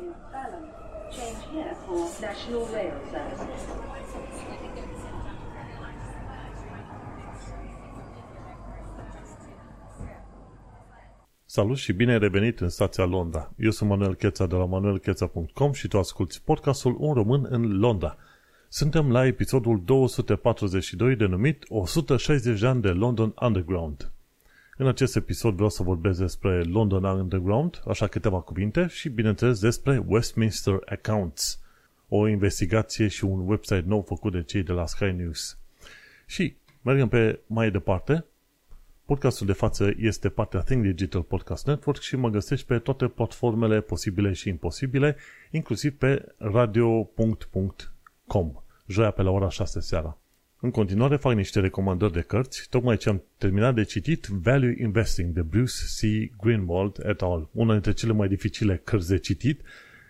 is Balham. Change here for National Rail Services. Salut și bine ai revenit în stația Londra. Eu sunt Manuel Cheța de la manuelcheța.com și tu asculti podcastul Un Român în Londra. Suntem la episodul 242 denumit 160 de ani de London Underground. În acest episod vreau să vorbesc despre London Underground, așa câteva cuvinte, și bineînțeles despre Westminster Accounts, o investigație și un website nou făcut de cei de la Sky News. Și mergem pe mai departe. Podcastul de față este partea Think Digital Podcast Network și mă găsești pe toate platformele posibile și imposibile, inclusiv pe radio.com, joia pe la ora 6 seara. În continuare fac niște recomandări de cărți, tocmai ce am terminat de citit Value Investing de Bruce C. Greenwald et al. Una dintre cele mai dificile cărți de citit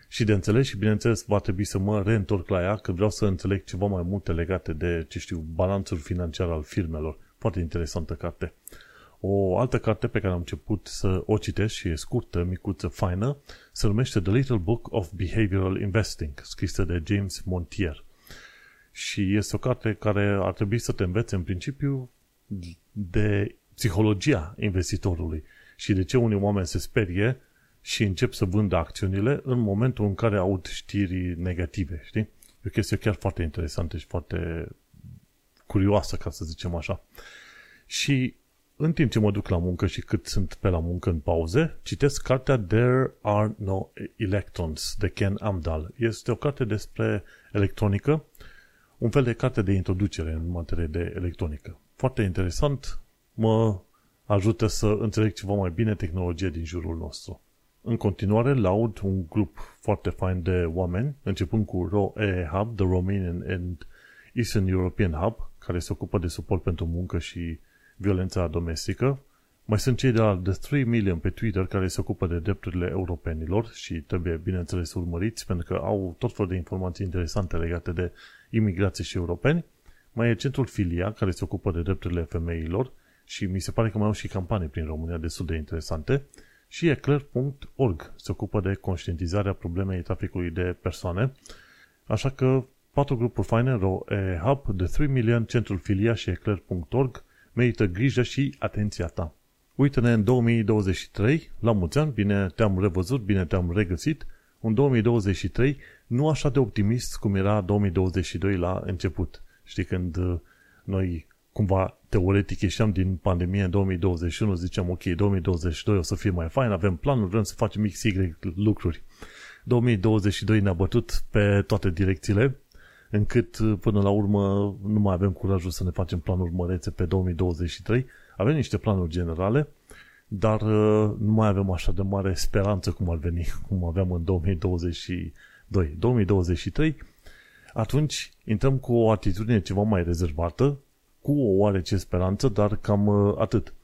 și de înțeles și bineînțeles va trebui să mă reîntorc la ea că vreau să înțeleg ceva mai multe legate de, ce știu, balanțul financiar al firmelor. Foarte interesantă carte. O altă carte pe care am început să o citesc și e scurtă, micuță, faină, se numește The Little Book of Behavioral Investing, scrisă de James Montier. Și este o carte care ar trebui să te învețe în principiu de psihologia investitorului și de ce unii oameni se sperie și încep să vândă acțiunile în momentul în care aud știri negative, știi? E o chestie chiar foarte interesantă și foarte curioasă, ca să zicem așa. Și în timp ce mă duc la muncă și cât sunt pe la muncă în pauze, citesc cartea There Are No Electrons de Ken Amdahl. Este o carte despre electronică un fel de carte de introducere în materie de electronică. Foarte interesant, mă ajută să înțeleg ceva mai bine tehnologia din jurul nostru. În continuare, laud un grup foarte fain de oameni, începând cu ROE Hub, The Romanian and Eastern European Hub, care se ocupă de suport pentru muncă și violența domestică. Mai sunt cei de la The 3 Million pe Twitter care se ocupă de drepturile europenilor și trebuie, bineînțeles, urmăriți pentru că au tot felul de informații interesante legate de imigrație și europeni. Mai e centrul Filia, care se ocupă de drepturile femeilor și mi se pare că mai au și campanii prin România destul de interesante. Și eclair.org se ocupă de conștientizarea problemei traficului de persoane. Așa că patru grupuri faine, RO, e Hub, The 3 Million, Centrul Filia și eclair.org merită grijă și atenția ta. Uite-ne în 2023, la mulți ani, bine te-am revăzut, bine te-am regăsit, un 2023 nu așa de optimist cum era 2022 la început. Știi, când uh, noi cumva teoretic ieșeam din pandemie în 2021, ziceam ok, 2022 o să fie mai fain, avem planul, vrem să facem XY lucruri. 2022 ne-a bătut pe toate direcțiile, încât uh, până la urmă nu mai avem curajul să ne facem planuri mărețe pe 2023. Avem niște planuri generale, dar uh, nu mai avem așa de mare speranță cum ar veni, cum aveam în 2022. 2023, atunci intrăm cu o atitudine ceva mai rezervată, cu o oarece speranță, dar cam uh, atât.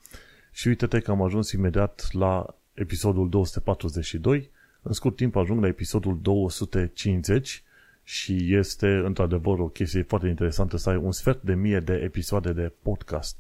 Și uite-te că am ajuns imediat la episodul 242, în scurt timp ajung la episodul 250 și este într-adevăr o chestie foarte interesantă să ai un sfert de mie de episoade de podcast.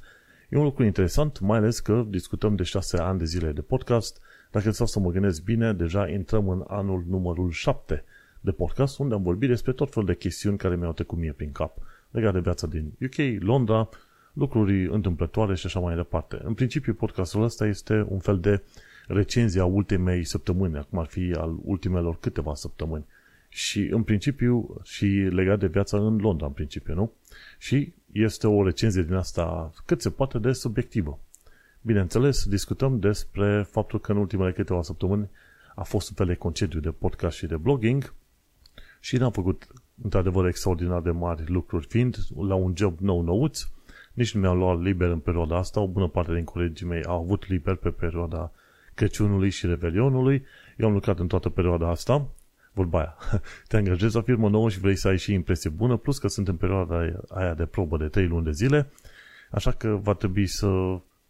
E un lucru interesant, mai ales că discutăm de șase ani de zile de podcast. Dacă stau să mă gândesc bine, deja intrăm în anul numărul 7 de podcast, unde am vorbit despre tot felul de chestiuni care mi-au trecut mie prin cap, legate de viața din UK, Londra, lucruri întâmplătoare și așa mai departe. În principiu, podcastul ăsta este un fel de recenzie a ultimei săptămâni, acum ar fi al ultimelor câteva săptămâni. Și în principiu, și legat de viața în Londra, în principiu, nu? Și este o recenzie din asta cât se poate de subiectivă. Bineînțeles, discutăm despre faptul că în ultimele câteva săptămâni a fost un fel de concediu de podcast și de blogging și n-am făcut într-adevăr extraordinar de mari lucruri fiind la un job nou-nouț, nici nu mi-am luat liber în perioada asta, o bună parte din colegii mei au avut liber pe perioada Crăciunului și Revelionului, eu am lucrat în toată perioada asta, vorba aia, te angajezi la firmă nouă și vrei să ai și impresie bună, plus că sunt în perioada aia de probă de 3 luni de zile, așa că va trebui să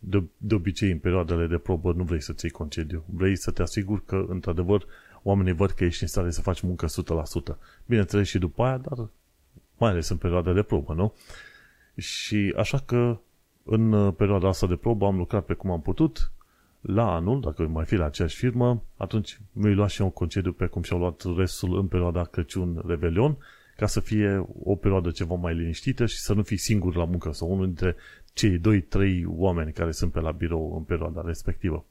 de, de obicei în perioadele de probă nu vrei să-ți iei concediu. Vrei să te asiguri că, într-adevăr, oamenii văd că ești în stare să faci muncă 100%. Bineînțeles și după aia, dar mai ales în perioada de probă, nu? Și așa că în perioada asta de probă am lucrat pe cum am putut, la anul, dacă mai fi la aceeași firmă, atunci mi-ai luat și eu un concediu pe cum și-au luat restul în perioada Crăciun-Revelion, ca să fie o perioadă ceva mai liniștită și să nu fii singur la muncă sau unul dintre cei 2-3 oameni care sunt pe la birou în perioada respectivă.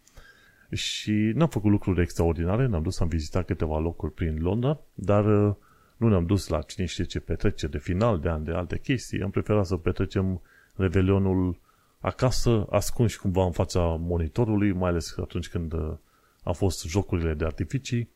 Și n-am făcut lucruri extraordinare, n-am dus, am vizitat câteva locuri prin Londra, dar uh, nu ne-am dus la cine știe ce petrece de final de an, de alte chestii. Am preferat să petrecem Revelionul acasă, ascunși cumva în fața monitorului, mai ales atunci când uh, au fost jocurile de artificii.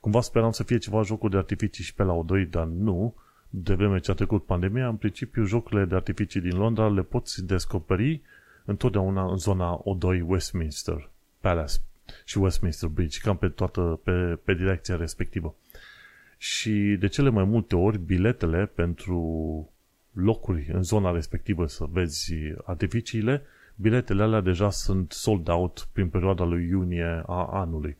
Cumva speram să fie ceva jocuri de artificii și pe la O2, dar nu. De vreme ce a trecut pandemia, în principiu jocurile de artificii din Londra le poți descoperi întotdeauna în zona O2 Westminster Palace și Westminster Bridge, cam pe toată, pe, pe direcția respectivă. Și de cele mai multe ori, biletele pentru locuri în zona respectivă să vezi artificiile, biletele alea deja sunt sold out prin perioada lui iunie a anului.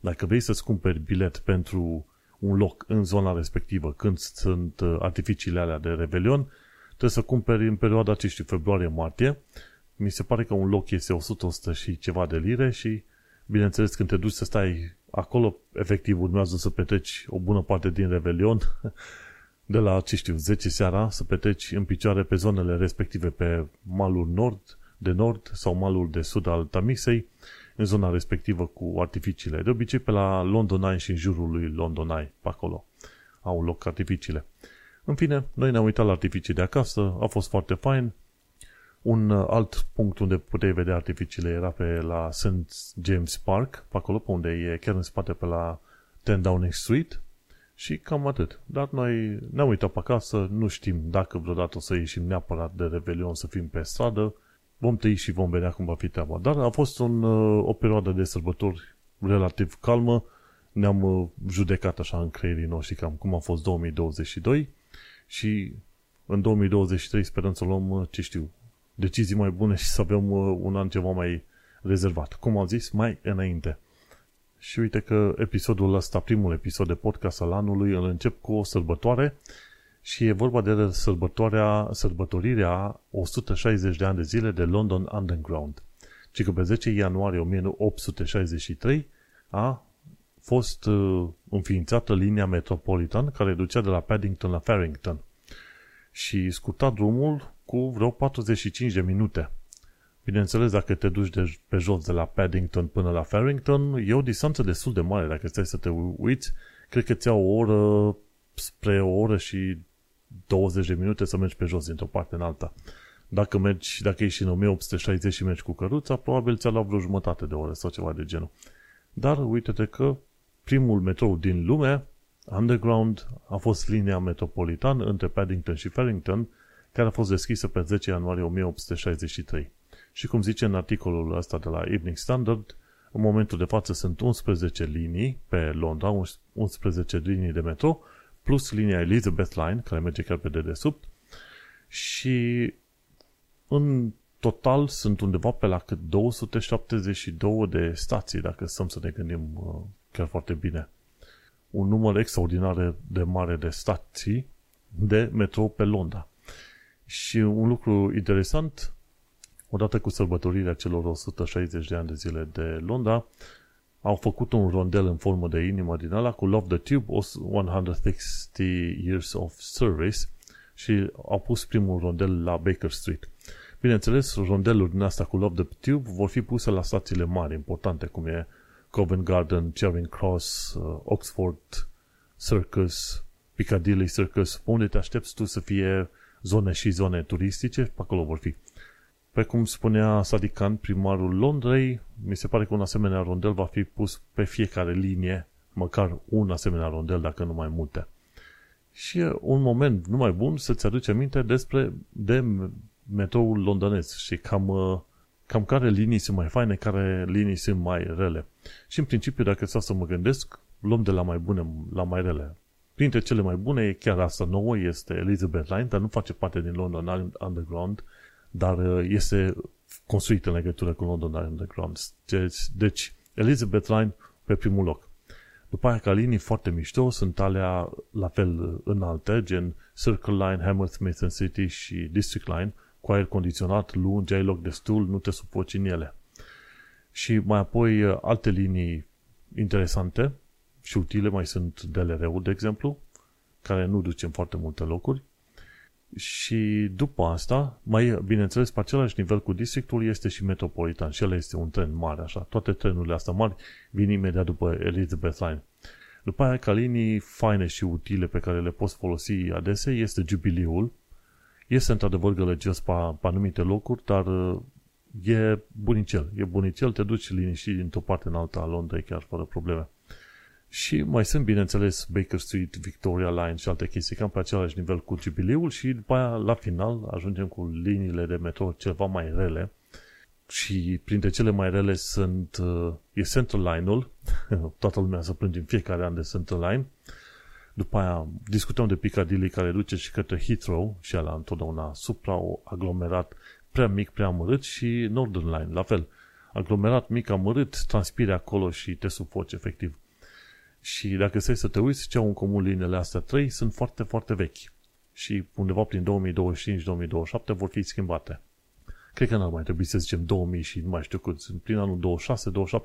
Dacă vrei să-ți cumperi bilet pentru un loc în zona respectivă când sunt uh, artificiile alea de Revelion, trebuie să cumperi în perioada, ce știu, februarie-martie. Mi se pare că un loc este 100-100 și ceva de lire și, bineînțeles, când te duci să stai acolo, efectiv, urmează să petreci o bună parte din Revelion de la, ce știu, 10 seara să petreci în picioare pe zonele respective, pe malul nord, de nord sau malul de sud al Tamisei, în zona respectivă cu artificiile. De obicei pe la London Eye și în jurul lui London Eye, pe acolo au loc artificiile. În fine, noi ne-am uitat la artificii de acasă, a fost foarte fain. Un alt punct unde puteai vedea artificiile era pe la St. James Park, pe acolo, pe unde e chiar în spate pe la 10 Downing Street, și cam atât. Dar noi ne-am uitat pe acasă, nu știm dacă vreodată o să ieșim neapărat de Revelion să fim pe stradă. Vom trăi și vom vedea cum va fi treaba. Dar a fost un, uh, o perioadă de sărbători relativ calmă. Ne-am uh, judecat așa în creierii noștri cam cum a fost 2022 și în 2023 sperăm să luăm, uh, ce știu, decizii mai bune și să avem un an ceva mai rezervat. Cum am zis, mai înainte. Și uite că episodul ăsta, primul episod de podcast al anului, îl încep cu o sărbătoare și e vorba de sărbătoarea, sărbătorirea 160 de ani de zile de London Underground. Ci că pe 10 ianuarie 1863 a fost uh, înființată linia Metropolitan care ducea de la Paddington la Farrington și scurta drumul cu vreo 45 de minute. Bineînțeles, dacă te duci de pe jos de la Paddington până la Farrington, e o distanță destul de mare. Dacă stai să te uiți, cred că ți o oră spre o oră și 20 de minute să mergi pe jos dintr-o parte în alta. Dacă mergi, dacă ești în 1860 și mergi cu căruța, probabil ți-a luat vreo jumătate de oră sau ceva de genul. Dar uite-te că primul metrou din lume, Underground, a fost linia metropolitan între Paddington și Farrington, care a fost deschisă pe 10 ianuarie 1863. Și cum zice în articolul ăsta de la Evening Standard, în momentul de față sunt 11 linii pe Londra, 11 linii de metro, plus linia Elizabeth Line, care merge chiar pe dedesubt, și în total sunt undeva pe la cât 272 de stații, dacă stăm să ne gândim uh, chiar foarte bine. Un număr extraordinar de mare de stații de metro pe Londra. Și un lucru interesant, odată cu sărbătorirea celor 160 de ani de zile de Londra, au făcut un rondel în formă de inimă din ala cu Love the Tube 160 Years of Service și au pus primul rondel la Baker Street. Bineînțeles, rondeluri din asta cu Love the Tube vor fi puse la stațiile mari, importante, cum e Covent Garden, Charing Cross, uh, Oxford Circus, Piccadilly Circus, unde te aștepți tu să fie zone și zone turistice, pe acolo vor fi. Pe cum spunea Sadikan, primarul Londrei, mi se pare că un asemenea rondel va fi pus pe fiecare linie, măcar un asemenea rondel, dacă nu mai multe. Și e un moment numai bun să-ți aduce aminte despre de metroul londonez și cam, uh, cam care linii sunt mai faine, care linii sunt mai rele. Și în principiu, dacă stau să mă gândesc, luăm de la mai bune la mai rele. Printre cele mai bune, e chiar asta nouă, este Elizabeth Line, dar nu face parte din London Underground, dar uh, este construită în legătură cu London Underground. Deci, deci, Elizabeth Line pe primul loc. După aia, ca linii foarte mișto, sunt alea la fel înalte, gen Circle Line, Hammersmith City și District Line, cu aer condiționat, lungi, ai loc destul, nu te sufoci în ele. Și mai apoi uh, alte linii interesante și utile mai sunt DLR-ul, de exemplu, care nu duce în foarte multe locuri. Și după asta, mai bineînțeles, pe același nivel cu districtul este și Metropolitan și el este un tren mare, așa. Toate trenurile astea mari vin imediat după Elizabeth Line. După aia, ca linii faine și utile pe care le poți folosi adesea, este Jubileul. Este într-adevăr gălăgios pe, pe anumite locuri, dar uh, e bunicel. E bunicel, te duci liniștit dintr-o parte în alta a Londrei chiar fără probleme. Și mai sunt, bineînțeles, Baker Street, Victoria Line și alte chestii cam pe același nivel cu Jubileul și după aia, la final, ajungem cu liniile de metro ceva mai rele și printre cele mai rele sunt uh, e Central Line-ul, toată lumea să plânge în fiecare an de Central Line, după aia discutăm de Piccadilly care duce și către Heathrow și ala întotdeauna supra-aglomerat, prea mic, prea amărât și Northern Line, la fel. Aglomerat mic, amărât, transpire acolo și te sufoci efectiv. Și dacă stai să te uiți ce au în comun liniile astea trei, sunt foarte, foarte vechi. Și undeva prin 2025-2027 vor fi schimbate. Cred că n-ar mai trebui să zicem 2000 și nu mai știu cât. Prin anul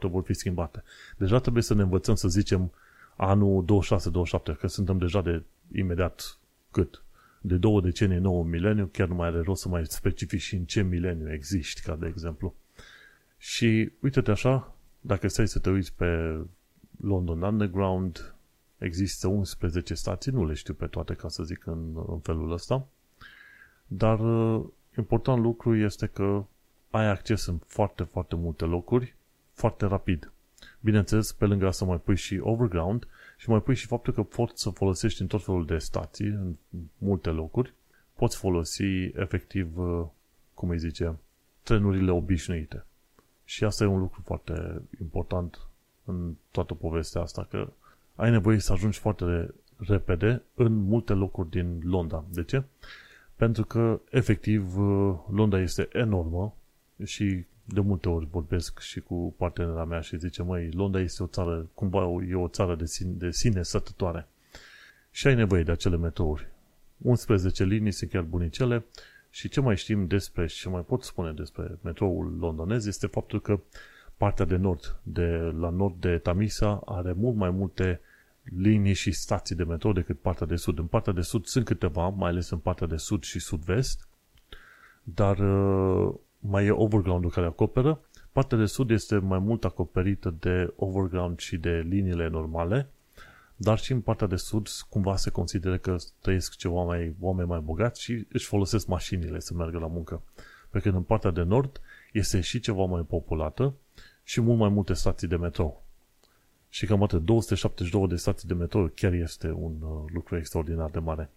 26-27 vor fi schimbate. Deja trebuie să ne învățăm să zicem anul 26-27, că suntem deja de imediat cât? De două decenii, nou mileniu, chiar nu mai are rost să mai specifici și în ce mileniu existi, ca de exemplu. Și uite-te așa, dacă stai să te uiți pe London Underground, există 11 stații, nu le știu pe toate ca să zic în, în felul ăsta, dar uh, important lucru este că ai acces în foarte, foarte multe locuri, foarte rapid. Bineînțeles, pe lângă asta mai pui și overground și mai pui și faptul că poți să folosești în tot felul de stații, în multe locuri, poți folosi efectiv, uh, cum îi zice, trenurile obișnuite. Și asta e un lucru foarte important în toată povestea asta, că ai nevoie să ajungi foarte repede în multe locuri din Londra. De ce? Pentru că, efectiv, uh, Londra este enormă și de multe ori vorbesc și cu partenera mea și zice, măi, Londra este o țară, cumva e o țară de sine, de sine sătătoare. Și ai nevoie de acele metrouri. 11 linii sunt chiar bunicele și ce mai știm despre și ce mai pot spune despre metroul londonez este faptul că partea de nord, de la nord de Tamisa, are mult mai multe linii și stații de metro decât partea de sud. În partea de sud sunt câteva, mai ales în partea de sud și sud-vest, dar uh, mai e overground-ul care acoperă. Partea de sud este mai mult acoperită de overground și de liniile normale, dar și în partea de sud cumva se consideră că trăiesc ceva mai, oameni mai bogați și își folosesc mașinile să meargă la muncă. Pe când în partea de nord este și ceva mai populată și mult mai multe stații de metrou. Și cam atât, 272 de stații de metrou chiar este un uh, lucru extraordinar de mare.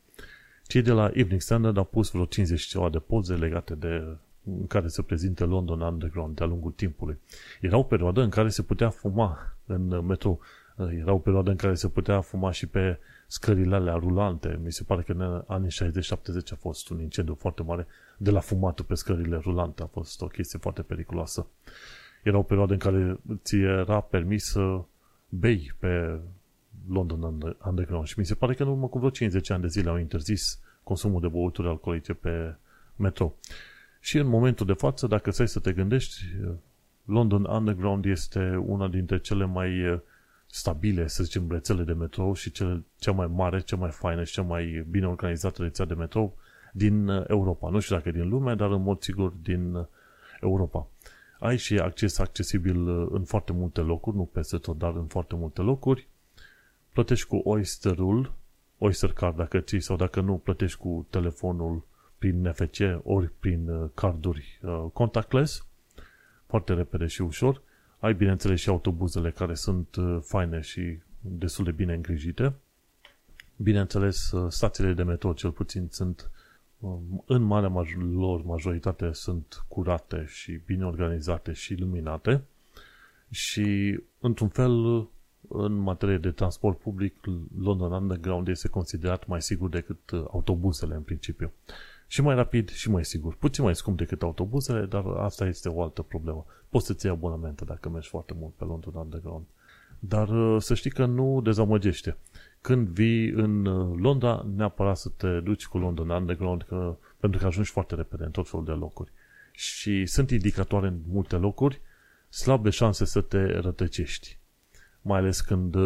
Cei de la Evening Standard au pus vreo 50 ceva de poze legate de în care se prezintă London Underground de-a lungul timpului. Era o perioadă în care se putea fuma în uh, metrou. Uh, era o perioadă în care se putea fuma și pe scările alea rulante. Mi se pare că în anii 60-70 a fost un incendiu foarte mare de la fumatul pe scările rulante. A fost o chestie foarte periculoasă. Era o perioadă în care ți era permis să bei pe London Underground și mi se pare că în urmă cu vreo 50 ani de zile au interzis consumul de băuturi alcoolice pe metro. Și în momentul de față, dacă stai să te gândești, London Underground este una dintre cele mai eh, stabile, să zicem, rețele de metrou și cele, cea mai mare, cea mai faină și cea mai bine organizată rețea de metrou din eh, Europa. Nu știu dacă din lume, dar în mod sigur din eh, Europa. Ai și acces accesibil uh, în foarte multe locuri, nu peste tot, dar în foarte multe locuri. Plătești cu Oyster-ul, Oyster Card dacă ții sau dacă nu, plătești cu telefonul prin NFC ori prin uh, carduri uh, contactless, foarte repede și ușor. Ai, bineînțeles, și autobuzele care sunt faine și destul de bine îngrijite. Bineînțeles, stațiile de metro, cel puțin, sunt Um, în marea lor majoritate sunt curate și bine organizate și luminate și, într-un fel, în materie de transport public, London Underground este considerat mai sigur decât uh, autobuzele în principiu. Și mai rapid și mai sigur. Puțin mai scump decât autobuzele, dar asta este o altă problemă. Poți să-ți iei abonamente dacă mergi foarte mult pe London Underground. Dar uh, să știi că nu dezamăgește când vii în uh, Londra, neapărat să te duci cu London Underground, că, pentru că ajungi foarte repede în tot felul de locuri. Și sunt indicatoare în multe locuri, slabe șanse să te rătăcești. Mai ales când,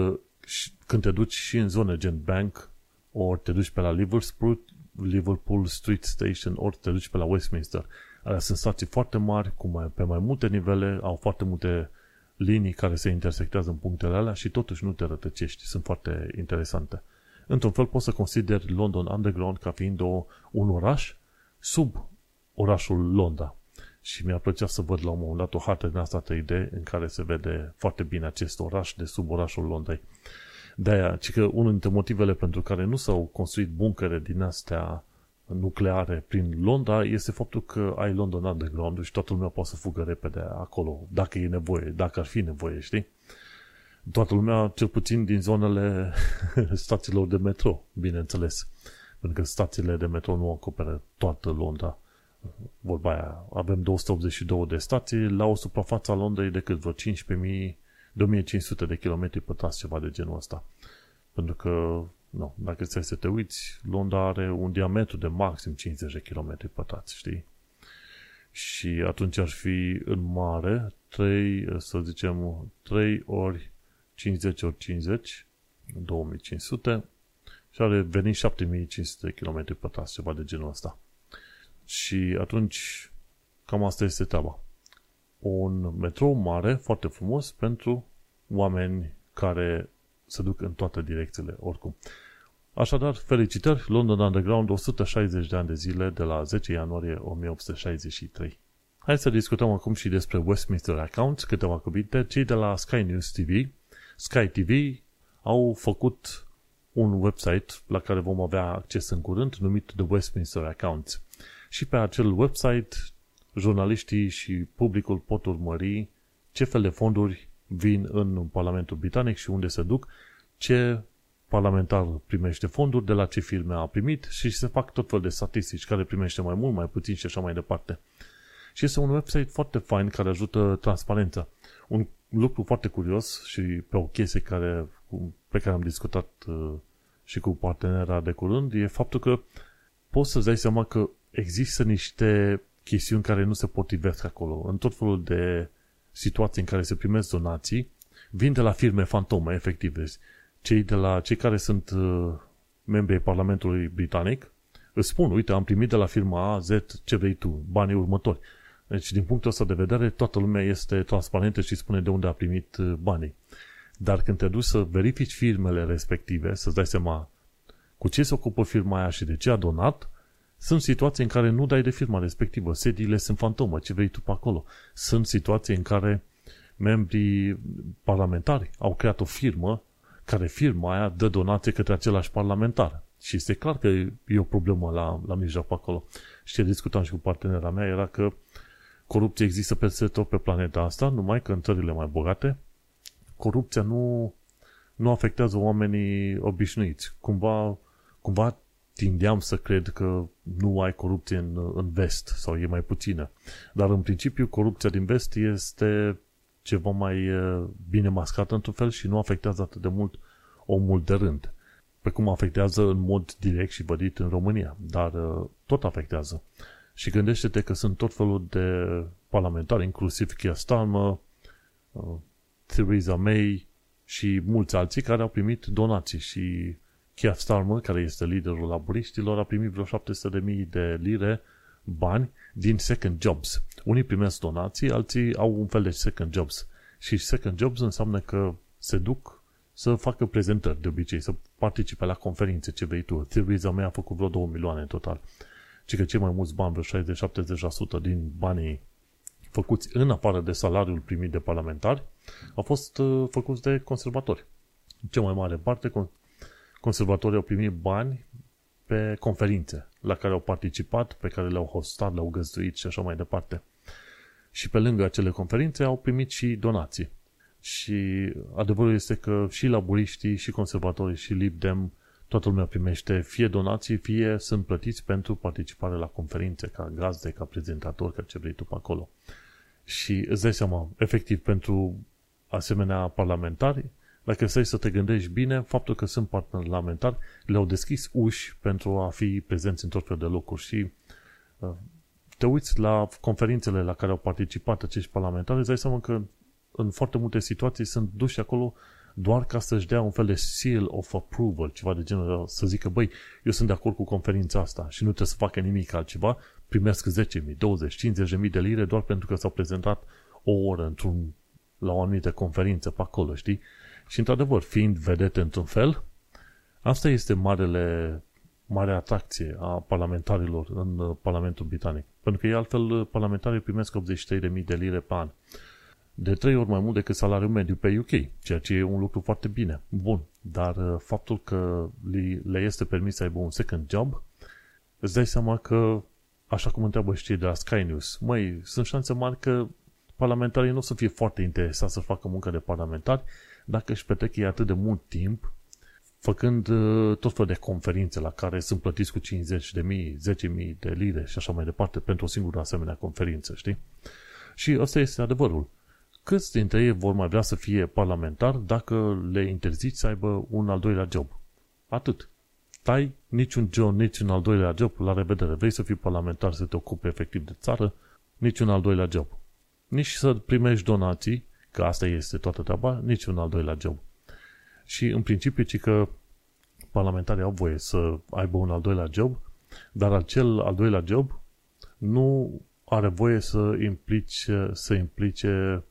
când te duci și în zone gen Bank, ori te duci pe la Liverpool, Liverpool Street Station, ori te duci pe la Westminster. Alea sunt stații foarte mari, cu mai, pe mai multe nivele, au foarte multe linii care se intersectează în punctele alea și totuși nu te rătăcești. Sunt foarte interesante. Într-un fel poți să consideri London Underground ca fiind o, un oraș sub orașul Londra. Și mi-a plăcea să văd la un moment dat o hartă din asta 3D în care se vede foarte bine acest oraș de sub orașul Londrei. De-aia, ci că unul dintre motivele pentru care nu s-au construit buncere din astea nucleare prin Londra este faptul că ai London Underground și toată lumea poate să fugă repede acolo, dacă e nevoie, dacă ar fi nevoie, știi? Toată lumea, cel puțin din zonele stațiilor de metro, bineînțeles. Pentru că stațiile de metro nu acoperă toată Londra. Vorba aia, avem 282 de stații la o suprafață a Londrei de cât vreo 15.000 2500 de kilometri pătrați, ceva de genul ăsta. Pentru că, nu, dacă ți să te uiți, Londra are un diametru de maxim 50 de kilometri pătrați, știi? Și atunci ar fi în mare 3, să zicem, 3 ori 50 ori 50, 2500, și are venit 7500 de km pătrați, ceva de genul ăsta. Și atunci, cam asta este treaba un metrou mare, foarte frumos, pentru oameni care se duc în toate direcțiile, oricum. Așadar, felicitări, London Underground, 160 de ani de zile, de la 10 ianuarie 1863. Hai să discutăm acum și despre Westminster Accounts, câteva cuvinte. Cei de la Sky News TV, Sky TV, au făcut un website la care vom avea acces în curând, numit The Westminster Accounts. Și pe acel website jurnaliștii și publicul pot urmări ce fel de fonduri vin în Parlamentul Britanic și unde se duc, ce parlamentar primește fonduri, de la ce firme a primit și se fac tot fel de statistici, care primește mai mult, mai puțin și așa mai departe. Și este un website foarte fain care ajută transparența. Un lucru foarte curios și pe o chestie care, pe care am discutat uh, și cu partenera de curând, e faptul că poți să-ți dai seama că există niște chestiuni care nu se potrivesc acolo. În tot felul de situații în care se primesc donații, vin de la firme fantome, efectiv. Cei, de la, cei care sunt uh, membrii Parlamentului Britanic îți spun, uite, am primit de la firma A, Z, ce vrei tu, banii următori. Deci, din punctul ăsta de vedere, toată lumea este transparentă și spune de unde a primit uh, banii. Dar când te duci să verifici firmele respective, să-ți dai seama cu ce se ocupă firma aia și de ce a donat, sunt situații în care nu dai de firma respectivă, sediile sunt fantomă, ce vrei tu pe acolo. Sunt situații în care membrii parlamentari au creat o firmă care firma aia dă donație către același parlamentar. Și este clar că e o problemă la, la mijloc pe acolo. Și ce discutam și cu partenera mea era că corupție există peste tot pe planeta asta, numai că în țările mai bogate corupția nu, nu afectează oamenii obișnuiți. Cumva, cumva tindeam să cred că nu ai corupție în, în vest sau e mai puțină. Dar în principiu corupția din vest este ceva mai bine mascată într-un fel și nu afectează atât de mult omul de rând. Pe cum afectează în mod direct și vădit în România. Dar tot afectează. Și gândește-te că sunt tot felul de parlamentari, inclusiv Keir Starmer, Theresa May și mulți alții care au primit donații și Keir Starmer, care este liderul laburiștilor, a primit vreo 700.000 de lire bani din second jobs. Unii primesc donații, alții au un fel de second jobs. Și second jobs înseamnă că se duc să facă prezentări de obicei, să participe la conferințe, ce vrei tu. Theresa mea a făcut vreo 2 milioane în total. Și că cei mai mulți bani, vreo 60-70% din banii făcuți în afară de salariul primit de parlamentari, au fost uh, făcuți de conservatori. Cea mai mare parte, conservatorii au primit bani pe conferințe la care au participat, pe care le-au hostat, le-au găzduit și așa mai departe. Și pe lângă acele conferințe au primit și donații. Și adevărul este că și laburiștii, și conservatorii, și Libdem, toată lumea primește fie donații, fie sunt plătiți pentru participare la conferințe, ca gazde, ca prezentator, ca ce vrei tu pe acolo. Și îți dai seama, efectiv, pentru asemenea parlamentari, dacă stai să te gândești bine, faptul că sunt parlamentari le-au deschis uși pentru a fi prezenți în tot fel de locuri și uh, te uiți la conferințele la care au participat acești parlamentari, îți dai seama că în foarte multe situații sunt duși acolo doar ca să-și dea un fel de seal of approval, ceva de genul, să zică, băi, eu sunt de acord cu conferința asta și nu trebuie să facă nimic altceva, primesc 10.000, 20, 50.000 de lire doar pentru că s-au prezentat o oră într-un, la o anumită conferință pe acolo, știi? Și într-adevăr, fiind vedete într-un fel, asta este marele, mare atracție a parlamentarilor în uh, Parlamentul Britanic. Pentru că altfel uh, parlamentarii primesc 83.000 de lire pe an de trei ori mai mult decât salariul mediu pe UK, ceea ce e un lucru foarte bine. Bun, dar uh, faptul că le este permis să aibă un second job, îți dai seama că, așa cum întreabă știi de la Sky News, măi, sunt șanse mari că parlamentarii nu o să fie foarte interesați să facă muncă de parlamentari dacă își petrec ei atât de mult timp făcând uh, tot felul de conferințe la care sunt plătiți cu 50 de mii, 10 mii de lire și așa mai departe pentru o singură asemenea conferință, știi? Și ăsta este adevărul. Câți dintre ei vor mai vrea să fie parlamentar dacă le interziți să aibă un al doilea job? Atât. Tai niciun job, niciun al doilea job, la revedere. Vrei să fii parlamentar, să te ocupi efectiv de țară, niciun al doilea job. Nici să primești donații, că asta este toată treaba, niciun al doilea job. Și în principiu, ci că parlamentarii au voie să aibă un al doilea job, dar acel al doilea job nu are voie să implice, să implice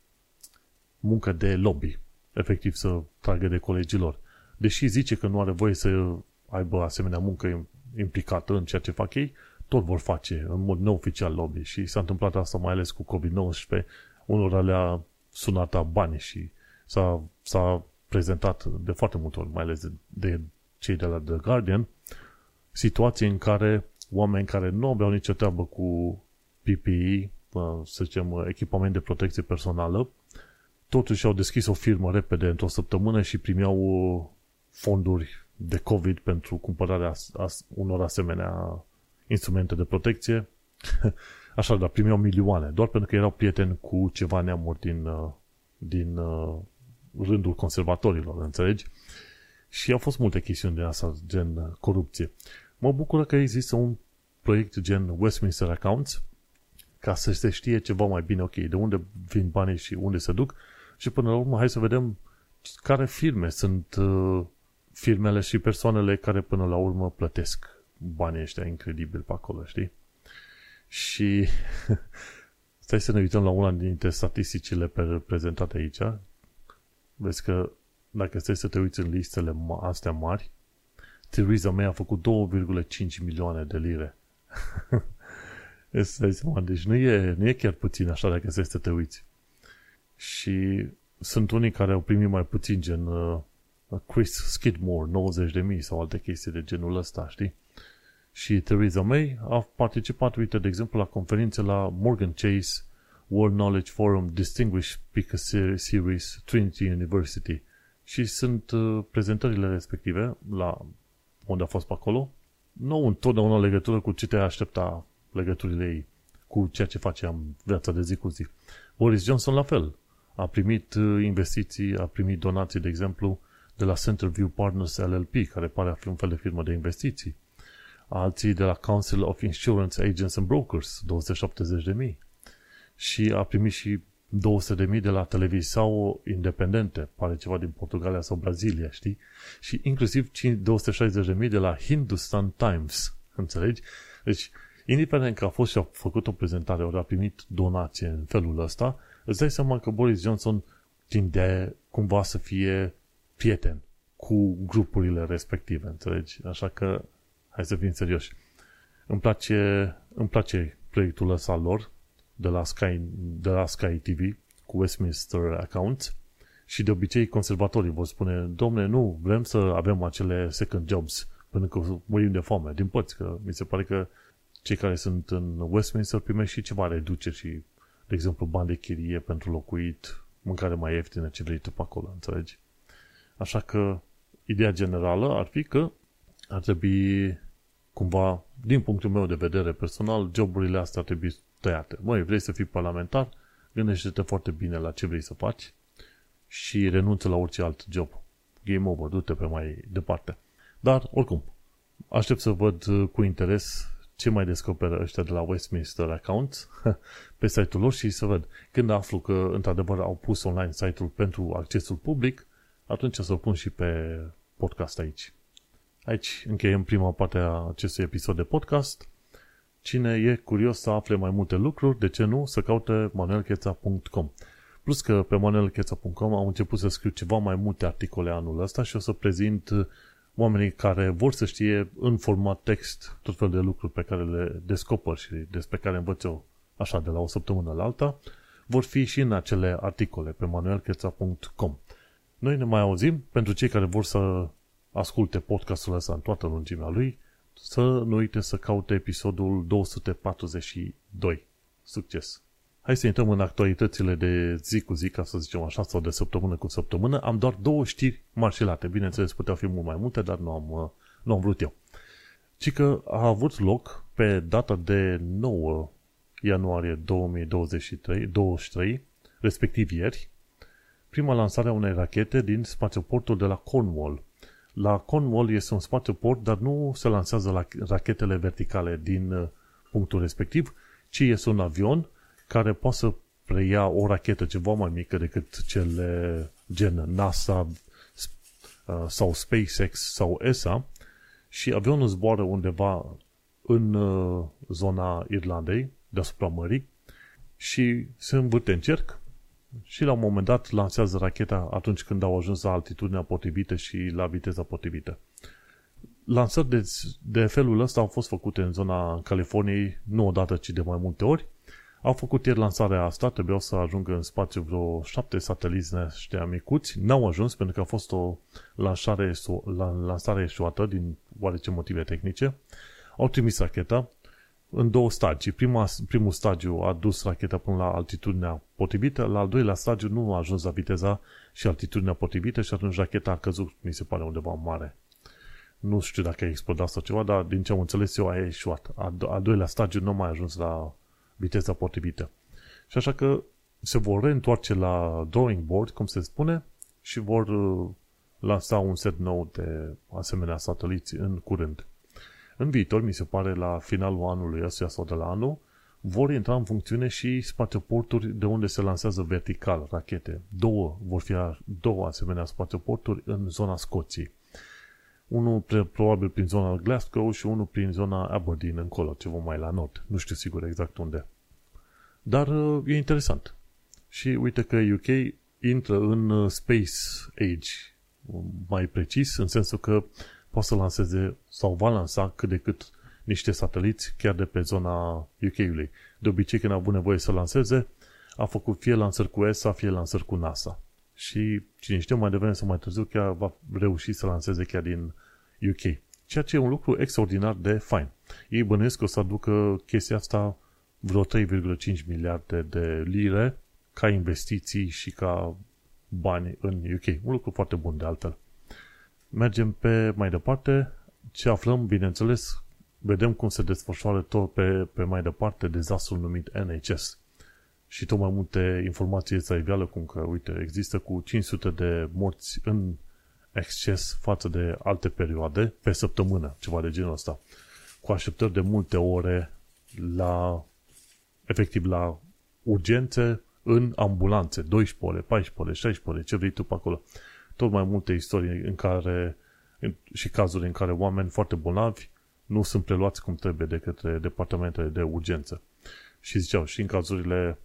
muncă de lobby, efectiv să tragă de colegilor. Deși zice că nu are voie să aibă asemenea muncă implicată în ceea ce fac ei, tot vor face în mod neoficial lobby și s-a întâmplat asta mai ales cu COVID-19, unora le-a sunat bani și s-a, s-a prezentat de foarte multe ori, mai ales de, de cei de la The Guardian, situații în care oameni care nu aveau nicio treabă cu PPE, să zicem, echipament de protecție personală, totuși au deschis o firmă repede într-o săptămână și primeau uh, fonduri de COVID pentru cumpărarea unor asemenea instrumente de protecție. Așa, dar primeau milioane, doar pentru că erau prieteni cu ceva neamuri din, uh, din uh, rândul conservatorilor, înțelegi? Și au fost multe chestiuni de asta, gen corupție. Mă bucură că există un proiect gen Westminster Accounts, ca să se știe ceva mai bine, ok, de unde vin banii și unde se duc și până la urmă hai să vedem care firme sunt uh, firmele și persoanele care până la urmă plătesc banii ăștia incredibil pe acolo, știi? Și stai să ne uităm la una dintre statisticile prezentate aici. Vezi că dacă stai să te uiți în listele astea mari, Theresa May a făcut 2,5 milioane de lire. deci nu e, nu e chiar puțin așa dacă stai să te uiți. Și sunt unii care au primit mai puțin, gen uh, Chris Skidmore, 90.000 sau alte chestii de genul ăsta, știi? Și Theresa May a participat, uite, de exemplu, la conferințe la Morgan Chase World Knowledge Forum Distinguished Speaker Series Trinity University și sunt uh, prezentările respective la unde a fost pe acolo. Nu întotdeauna legătură cu ce te aștepta legăturile ei cu ceea ce face în viața de zi cu zi. Boris Johnson la fel a primit uh, investiții, a primit donații, de exemplu, de la Centerview Partners LLP, care pare a fi un fel de firmă de investiții. Alții de la Council of Insurance Agents and Brokers, 270.000. Și a primit și 200.000 de la Televisao Independente, pare ceva din Portugalia sau Brazilia, știi? Și inclusiv 260.000 de la Hindustan Times, înțelegi? Deci, indiferent că a fost și a făcut o prezentare, ori a primit donație în felul ăsta, îți dai seama că Boris Johnson tinde cumva să fie prieten cu grupurile respective, înțelegi? Așa că hai să fim serioși. Îmi place, îmi place proiectul ăsta lor de la Sky, de la Sky TV cu Westminster Accounts și de obicei conservatorii vor spune domne, nu, vrem să avem acele second jobs până că murim de foame, din părți, că mi se pare că cei care sunt în Westminster primesc și ceva reduceri și de exemplu, bani de chirie pentru locuit, mâncare mai ieftină, ce vrei tu pe acolo, înțelegi? Așa că, ideea generală ar fi că ar trebui cumva, din punctul meu de vedere personal, joburile astea ar trebui tăiate. Măi, vrei să fii parlamentar? Gândește-te foarte bine la ce vrei să faci și renunță la orice alt job. Game over, du-te pe mai departe. Dar, oricum, aștept să văd cu interes ce mai descoperă ăștia de la Westminster Accounts pe site-ul lor și să văd. Când aflu că într-adevăr au pus online site-ul pentru accesul public, atunci o să o pun și pe podcast aici. Aici încheiem prima parte a acestui episod de podcast. Cine e curios să afle mai multe lucruri, de ce nu, să caute manuelcheța.com. Plus că pe manuelcheța.com am început să scriu ceva mai multe articole anul ăsta și o să prezint oamenii care vor să știe în format text tot felul de lucruri pe care le descoper și despre care învăț eu așa de la o săptămână la alta, vor fi și în acele articole pe manuelcheța.com. Noi ne mai auzim pentru cei care vor să asculte podcastul ăsta în toată lungimea lui, să nu uite să caute episodul 242. Succes! Hai să intrăm în actualitățile de zi cu zi, ca să zicem așa, sau de săptămână cu săptămână. Am doar două știri marșelate. Bineînțeles, puteau fi mult mai multe, dar nu am, uh, nu am vrut eu. Ci că a avut loc pe data de 9 ianuarie 2023, 23, respectiv ieri, prima lansare a unei rachete din spațioportul de la Cornwall. La Cornwall este un spațioport, dar nu se lansează la rachetele verticale din uh, punctul respectiv, ci este un avion care poate să preia o rachetă ceva mai mică decât cele gen NASA uh, sau SpaceX sau ESA și avionul zboară undeva în uh, zona Irlandei, deasupra mării, și se învârte în cerc și la un moment dat lansează racheta atunci când au ajuns la altitudinea potrivită și la viteza potrivită. Lansări de, de felul ăsta au fost făcute în zona Californiei, nu odată, ci de mai multe ori. Au făcut ieri lansarea asta, trebuiau să ajungă în spațiu vreo șapte sateliți ăștia micuți. N-au ajuns pentru că a fost o lansare, lansare eșuată din oarece motive tehnice. Au trimis racheta, în două stagii. Prima, primul stagiu a dus racheta până la altitudinea potrivită, la al doilea stagiu nu a ajuns la viteza și altitudinea potrivită și atunci racheta a căzut, mi se pare, undeva mare. Nu știu dacă a explodat sau ceva, dar din ce am înțeles eu a ieșuat. A, do- a doilea stagiu nu mai a ajuns la viteza potrivită. Și așa că se vor reîntoarce la drawing board, cum se spune, și vor uh, lansa un set nou de asemenea sateliți în curând. În viitor, mi se pare, la finalul anului ăsta sau de la anul, vor intra în funcțiune și spațioporturi de unde se lansează vertical rachete. Două vor fi două asemenea spațioporturi în zona Scoției. Unul probabil prin zona Glasgow și unul prin zona Aberdeen încolo, ceva mai la nord. Nu știu sigur exact unde. Dar uh, e interesant. Și uite că UK intră în uh, Space Age, mai precis, în sensul că poate să lanseze sau va lansa cât de cât niște sateliți chiar de pe zona UK-ului. De obicei, când a avut nevoie să lanseze, a făcut fie lansări cu ESA, fie lansări cu NASA. Și cine știe, mai devreme sau mai târziu, chiar va reuși să lanseze chiar din UK. Ceea ce e un lucru extraordinar de fain. Ei bănuiesc că o să aducă chestia asta vreo 3,5 miliarde de lire ca investiții și ca bani în UK. Un lucru foarte bun de altfel. Mergem pe mai departe. Ce aflăm, bineînțeles, vedem cum se desfășoară tot pe, pe mai departe dezastrul numit NHS. Și tot mai multe informații să iveală cum că, uite, există cu 500 de morți în exces față de alte perioade pe săptămână, ceva de genul ăsta. Cu așteptări de multe ore la, efectiv, la urgențe în ambulanțe, 12 ore, 14 ore, 16 ore, ce vrei tu pe acolo tot mai multe istorii în care și cazuri în care oameni foarte bolnavi nu sunt preluați cum trebuie de către departamentele de urgență. Și ziceau, și în cazurile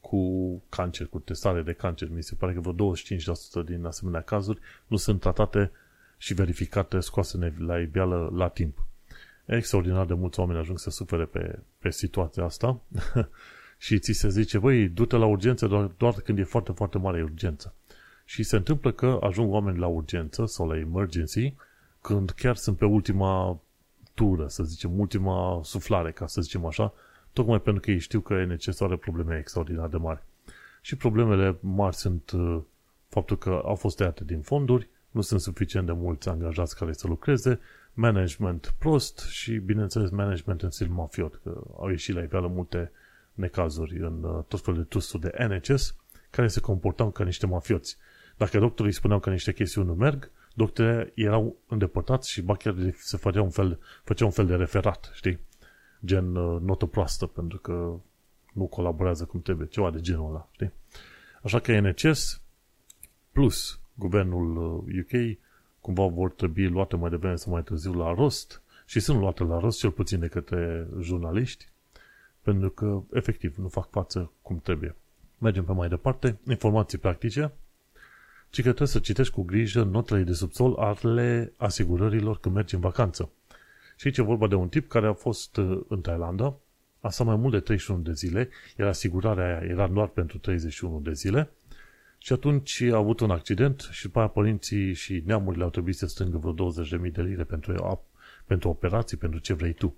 cu cancer, cu testare de cancer, mi se pare că vreo 25% din asemenea cazuri nu sunt tratate și verificate, scoase la iveală la timp. Extraordinar de mulți oameni ajung să sufere pe, pe situația asta și ți se zice, băi, du-te la urgență doar, doar când e foarte, foarte mare urgență. Și se întâmplă că ajung oameni la urgență sau la emergency când chiar sunt pe ultima tură, să zicem, ultima suflare, ca să zicem așa, tocmai pentru că ei știu că e necesară probleme extraordinar de mari. Și problemele mari sunt uh, faptul că au fost tăiate din fonduri, nu sunt suficient de mulți angajați care să lucreze, management prost și, bineînțeles, management în stil mafiot, că au ieșit la iveală multe necazuri în uh, tot felul de trusturi de NHS care se comportau ca niște mafioți. Dacă doctorii spuneau că niște chestiuni nu merg, doctorii erau îndepărtați și ba chiar se făcea un fel, făcea un fel de referat, știi? gen uh, notă proastă, pentru că nu colaborează cum trebuie, ceva de genul ăla, știi? Așa că NHS plus guvernul UK uh, cumva vor trebui luate mai devreme sau mai târziu la rost și sunt luate la rost cel puțin de către jurnaliști pentru că efectiv nu fac față cum trebuie. Mergem pe mai departe, informații practice, ci că trebuie să citești cu grijă notele de subsol ale asigurărilor când mergi în vacanță. Și aici e vorba de un tip care a fost uh, în Thailanda, a stat mai mult de 31 de zile, iar asigurarea aia era doar pentru 31 de zile, și atunci a avut un accident și după aia părinții și neamurile au trebuit să strângă vreo 20.000 de lire pentru, pentru operații, pentru ce vrei tu.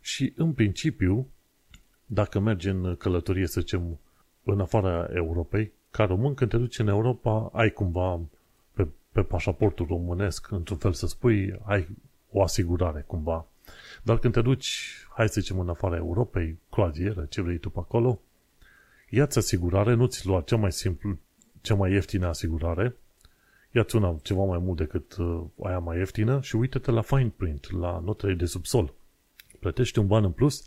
Și în principiu, dacă mergi în călătorie, să zicem, în afara Europei, ca român, când te duci în Europa, ai cumva pe, pe pașaportul românesc, într-un fel să spui, ai o asigurare cumva. Dar când te duci, hai să zicem, în afara Europei, croazieră, ce vrei tu pe acolo, ia-ți asigurare, nu-ți lua cea mai simplu, cea mai ieftină asigurare, ia-ți una ceva mai mult decât uh, aia mai ieftină și uite-te la fine print, la notele de subsol. Plătești un ban în plus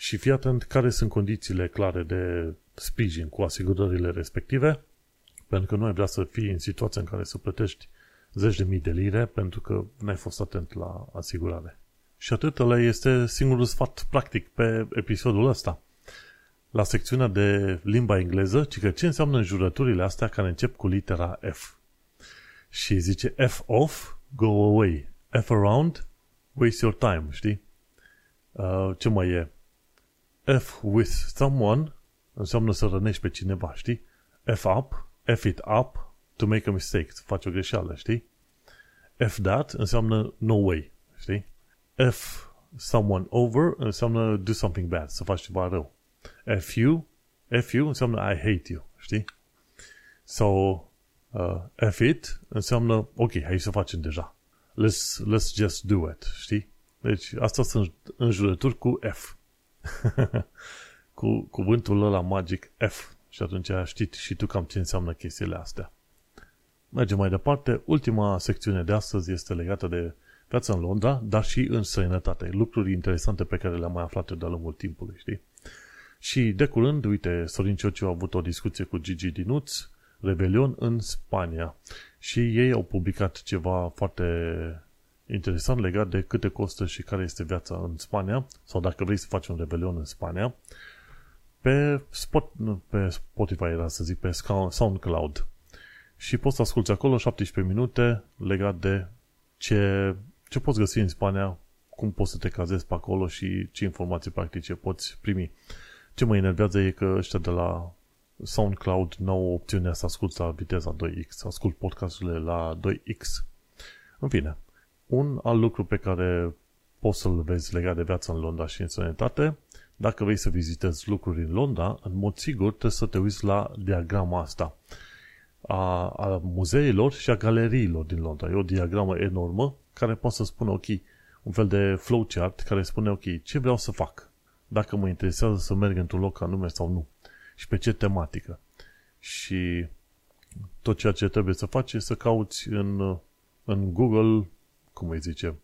și fii atent care sunt condițiile clare de sprijin cu asigurările respective, pentru că nu ai vrea să fii în situația în care să plătești zeci de mii de lire pentru că n-ai fost atent la asigurare. Și atât ăla este singurul sfat practic pe episodul ăsta. La secțiunea de limba engleză, ci că ce înseamnă înjurăturile astea care încep cu litera F. Și zice F off, go away. F around, waste your time, știi? Uh, ce mai e? F with someone înseamnă să rănești pe cineva, știi? F up, F it up, to make a mistake, să faci o greșeală, știi? F that înseamnă no way, știi? F someone over înseamnă do something bad, să faci ceva rău. F you, F you înseamnă I hate you, știi? So, uh, F it înseamnă ok, hai să facem deja. Let's, let's just do it, știi? Deci, asta sunt înjurături cu F. cu cuvântul ăla magic F. Și atunci știi și tu cam ce înseamnă chestiile astea. Mergem mai departe. Ultima secțiune de astăzi este legată de viața în Londra, dar și în străinătate. Lucruri interesante pe care le-am mai aflat de-a lungul timpului, știi? Și de curând, uite, Sorin Ciociu a avut o discuție cu Gigi Dinuț, Rebelion în Spania. Și ei au publicat ceva foarte interesant legat de câte costă și care este viața în Spania, sau dacă vrei să faci un Rebelion în Spania, pe, Spot, pe Spotify, era să zic, pe SoundCloud. Și poți să asculti acolo 17 minute legat de ce, ce poți găsi în Spania, cum poți să te cazezi pe acolo și ce informații practice poți primi. Ce mă enervează e că ăștia de la SoundCloud nu au opțiunea să ascult la viteza 2x, să ascult podcasturile la 2x. În fine, un alt lucru pe care poți să-l vezi legat de viața în Londra și în sănătate, dacă vrei să vizitezi lucruri în Londra, în mod sigur trebuie să te uiți la diagrama asta a, a muzeilor și a galeriilor din Londra. E o diagramă enormă care poate să spună, ok, un fel de flowchart care spune, ok, ce vreau să fac? Dacă mă interesează să merg într-un loc anume sau nu. Și pe ce tematică. Și tot ceea ce trebuie să faci e să cauți în, în Google, cum îi zice,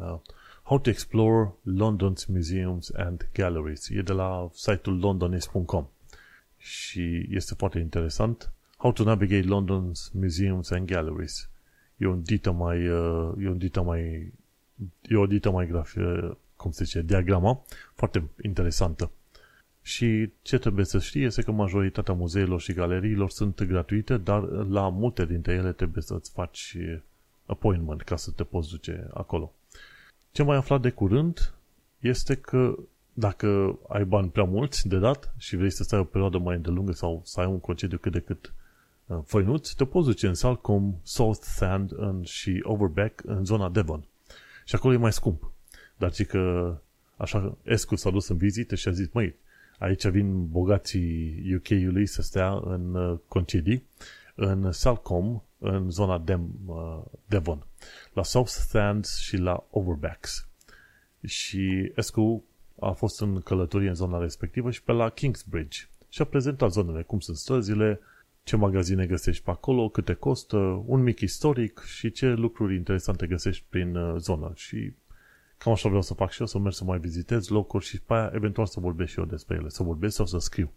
uh, How to Explore London's Museums and Galleries. E de la site-ul londonese.com și este foarte interesant. How to Navigate London's Museums and Galleries. E un dită mai, uh, e un dită mai, e o dită mai graf, cum se zice, diagrama, foarte interesantă. Și ce trebuie să știi este că majoritatea muzeilor și galeriilor sunt gratuite, dar la multe dintre ele trebuie să-ți faci appointment ca să te poți duce acolo. Ce mai aflat de curând este că dacă ai bani prea mulți de dat și vrei să stai o perioadă mai îndelungă sau să ai un concediu cât de cât uh, făinuț, te poți duce în Salcombe, South Sand în, și Overbeck în zona Devon. Și acolo e mai scump. Dar ci că așa Escu s-a dus în vizită și a zis, măi, aici vin bogații UK-ului să stea în uh, concedii, în Salcombe, în zona Dem, uh, Devon, la South Stands și la Overbacks. Și Escu a fost în călătorie în zona respectivă și pe la Kingsbridge și a prezentat zonele, cum sunt străzile, ce magazine găsești pe acolo, câte costă, un mic istoric și ce lucruri interesante găsești prin uh, zonă. Și Cam așa vreau să fac și eu, să merg să mai vizitez locuri și pe aia eventual să vorbesc și eu despre ele. Să vorbesc sau să scriu.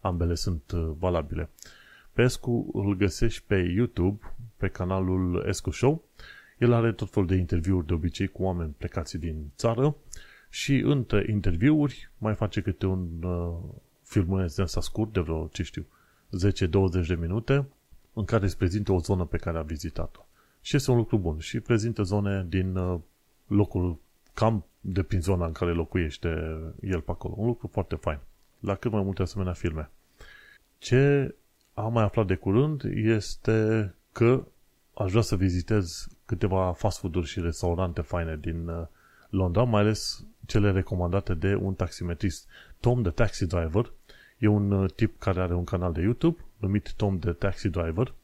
Ambele sunt uh, valabile. Pe Escu îl găsești pe YouTube, pe canalul Escu Show. El are tot felul de interviuri de obicei cu oameni plecați din țară și între interviuri mai face câte un uh, filmuleț de asta scurt, de vreo, ce știu, 10-20 de minute, în care îți prezintă o zonă pe care a vizitat-o. Și este un lucru bun. Și prezintă zone din uh, locul cam de prin zona în care locuiește el pe acolo. Un lucru foarte fain. La cât mai multe asemenea filme. Ce am mai aflat de curând este că aș vrea să vizitez câteva fast food-uri și restaurante faine din uh, Londra, mai ales cele recomandate de un taximetrist. Tom the Taxi Driver e un uh, tip care are un canal de YouTube numit Tom the Taxi Driver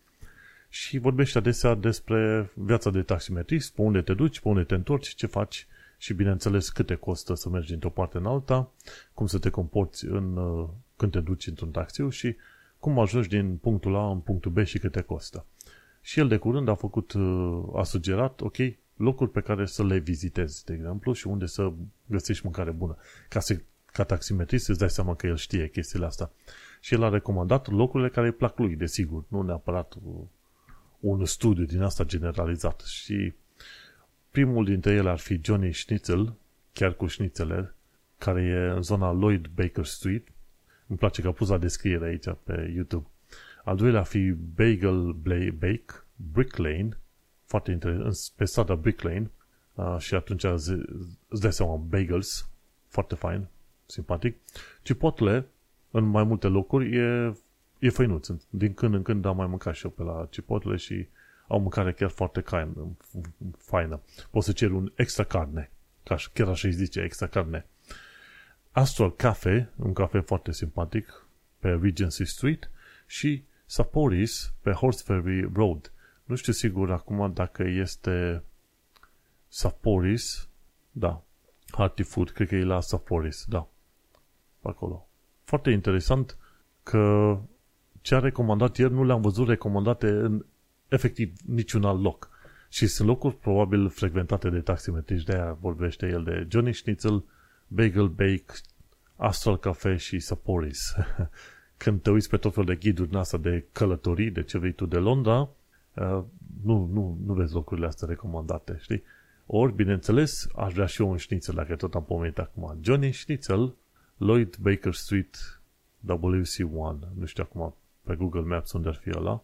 și vorbește adesea despre viața de taximetrist, pe unde te duci, pe unde te întorci, ce faci și bineînțeles câte costă să mergi într-o parte în alta, cum să te comporți în, uh, când te duci într-un taxiu și cum ajungi din punctul A în punctul B și câte costă. Și el de curând a făcut, uh, a sugerat, ok, locuri pe care să le vizitezi, de exemplu, și unde să găsești mâncare bună. Ca, să, ca taximetrist îți dai seama că el știe chestiile astea. Și el a recomandat locurile care îi plac lui, desigur, nu neapărat un studiu din asta generalizat. Și primul dintre ele ar fi Johnny Schnitzel, chiar cu șnițele, care e în zona Lloyd Baker Street. Îmi place că a pus la descriere aici pe YouTube. Al doilea ar fi Bagel Bake, Brick Lane, foarte interesant, pe strada Brick Lane, uh, și atunci îți dai seama, bagels, foarte fain, simpatic. Chipotle, în mai multe locuri, e, e făinuț. Din când în când am mai mâncat și eu pe la Chipotle și au mâncare chiar foarte faină. Poți să ceri un extra carne, ca, chiar așa îi zice, extra carne. Astral Cafe, un cafe foarte simpatic, pe Regency Street și Saporis pe Horseferry Road. Nu știu sigur acum dacă este Saporis, da, Hearty Food, cred că e la Saporis, da, acolo. Foarte interesant că ce a recomandat ieri nu le-am văzut recomandate în efectiv niciun alt loc. Și sunt locuri probabil frecventate de taximetriști, de-aia vorbește el de Johnny Schnitzel, Bagel Bake, Astral Cafe și Saporis. Când te uiți pe tot felul de ghiduri din asta de călătorii, de ce vrei tu de Londra, uh, nu, nu, nu vezi locurile astea recomandate, știi? Ori, bineînțeles, aș vrea și eu un șnițel, dacă tot am pomenit acum. Johnny Schnitzel, Lloyd Baker Street, WC1, nu știu acum pe Google Maps unde ar fi ăla,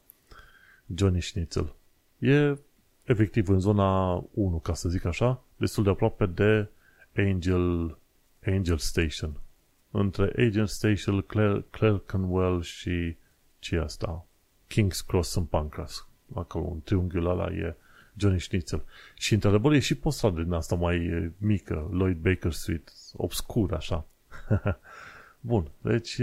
Johnny Schnitzel. E efectiv în zona 1, ca să zic așa, destul de aproape de Angel, Angel Station. Între Angel Station, Clare, Clerkenwell și ce asta? King's Cross în Pancras. Acolo, un triunghiul ăla e Johnny Schnitzel. Și într-adevăr e și postradă din asta mai mică, Lloyd Baker Street, obscur așa. Bun, deci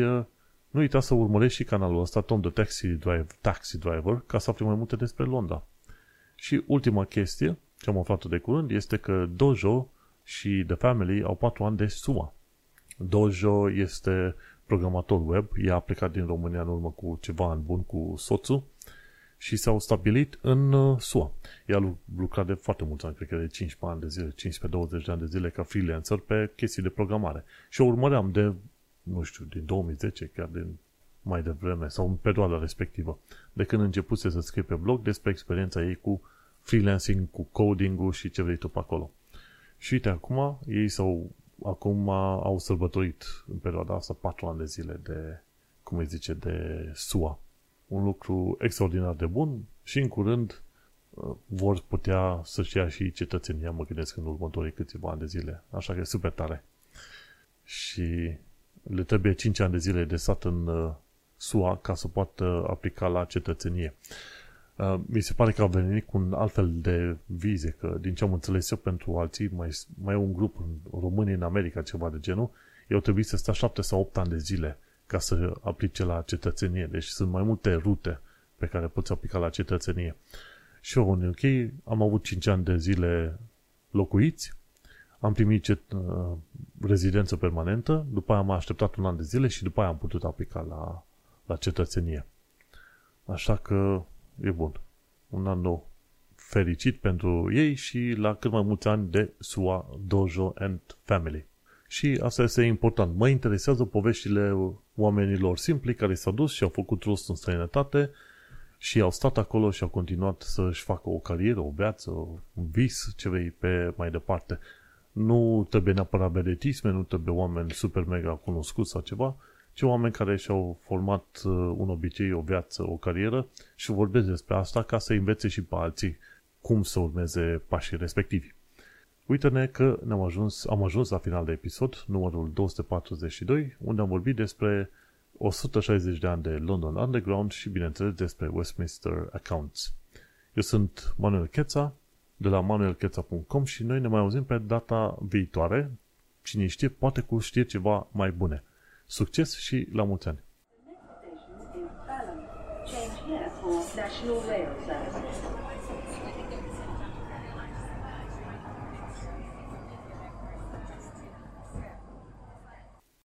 nu uita să urmărești și canalul ăsta, Tom the Taxi Driver, Taxi Driver, ca să afli mai multe despre Londra. Și ultima chestie, ce am aflat de curând, este că Dojo și The Family au 4 ani de SUA. Dojo este programator web, i a plecat din România în urmă cu ceva ani bun cu soțul și s-au stabilit în uh, SUA. El a lucrat de foarte mulți ani, cred că de 15 ani de zile, 15-20 de ani de zile ca freelancer pe chestii de programare. Și o urmăream de nu știu, din 2010, chiar din mai devreme, sau în perioada respectivă, de când începuse să scrie pe blog despre experiența ei cu freelancing, cu coding-ul și ce vrei tu pe acolo. Și uite, acum ei s-au, acum au sărbătorit în perioada asta patru ani de zile de, cum îi zice, de SUA. Un lucru extraordinar de bun și în curând uh, vor putea să-și ia și cetățenia, mă gândesc, în următorii câțiva ani de zile. Așa că e super tare. Și le trebuie 5 ani de zile de stat în uh, SUA ca să poată aplica la cetățenie. Uh, mi se pare că a venit cu un altfel de vize, că din ce am înțeles eu pentru alții, mai, mai e un grup în România, în America, ceva de genul, eu trebuie să stea 7 sau 8 ani de zile ca să aplice la cetățenie. Deci sunt mai multe rute pe care poți aplica la cetățenie. Și eu în UK am avut 5 ani de zile locuiți am primit cet, uh, rezidență permanentă, după aia am așteptat un an de zile și după aia am putut aplica la, la cetățenie. Așa că e bun. Un an nou fericit pentru ei și la cât mai mulți ani de SUA Dojo and Family. Și asta este important. Mă interesează poveștile oamenilor simpli care s-au dus și au făcut rost în străinătate și au stat acolo și au continuat să-și facă o carieră, o viață, un vis, ce vrei pe mai departe. Nu trebuie neapărat vedetisme, nu trebuie oameni super mega cunoscuți sau ceva, ci oameni care și-au format uh, un obicei, o viață, o carieră și vorbesc despre asta ca să învețe și pe alții cum să urmeze pașii respectivi. Uite-ne că ne-am ajuns, am ajuns la final de episod, numărul 242, unde am vorbit despre 160 de ani de London Underground și, bineînțeles, despre Westminster Accounts. Eu sunt Manuel Cheța, de la manuelcheța.com și noi ne mai auzim pe data viitoare. Cine știe, poate cu știe ceva mai bune. Succes și la mulți ani! Change here for National Rail Service.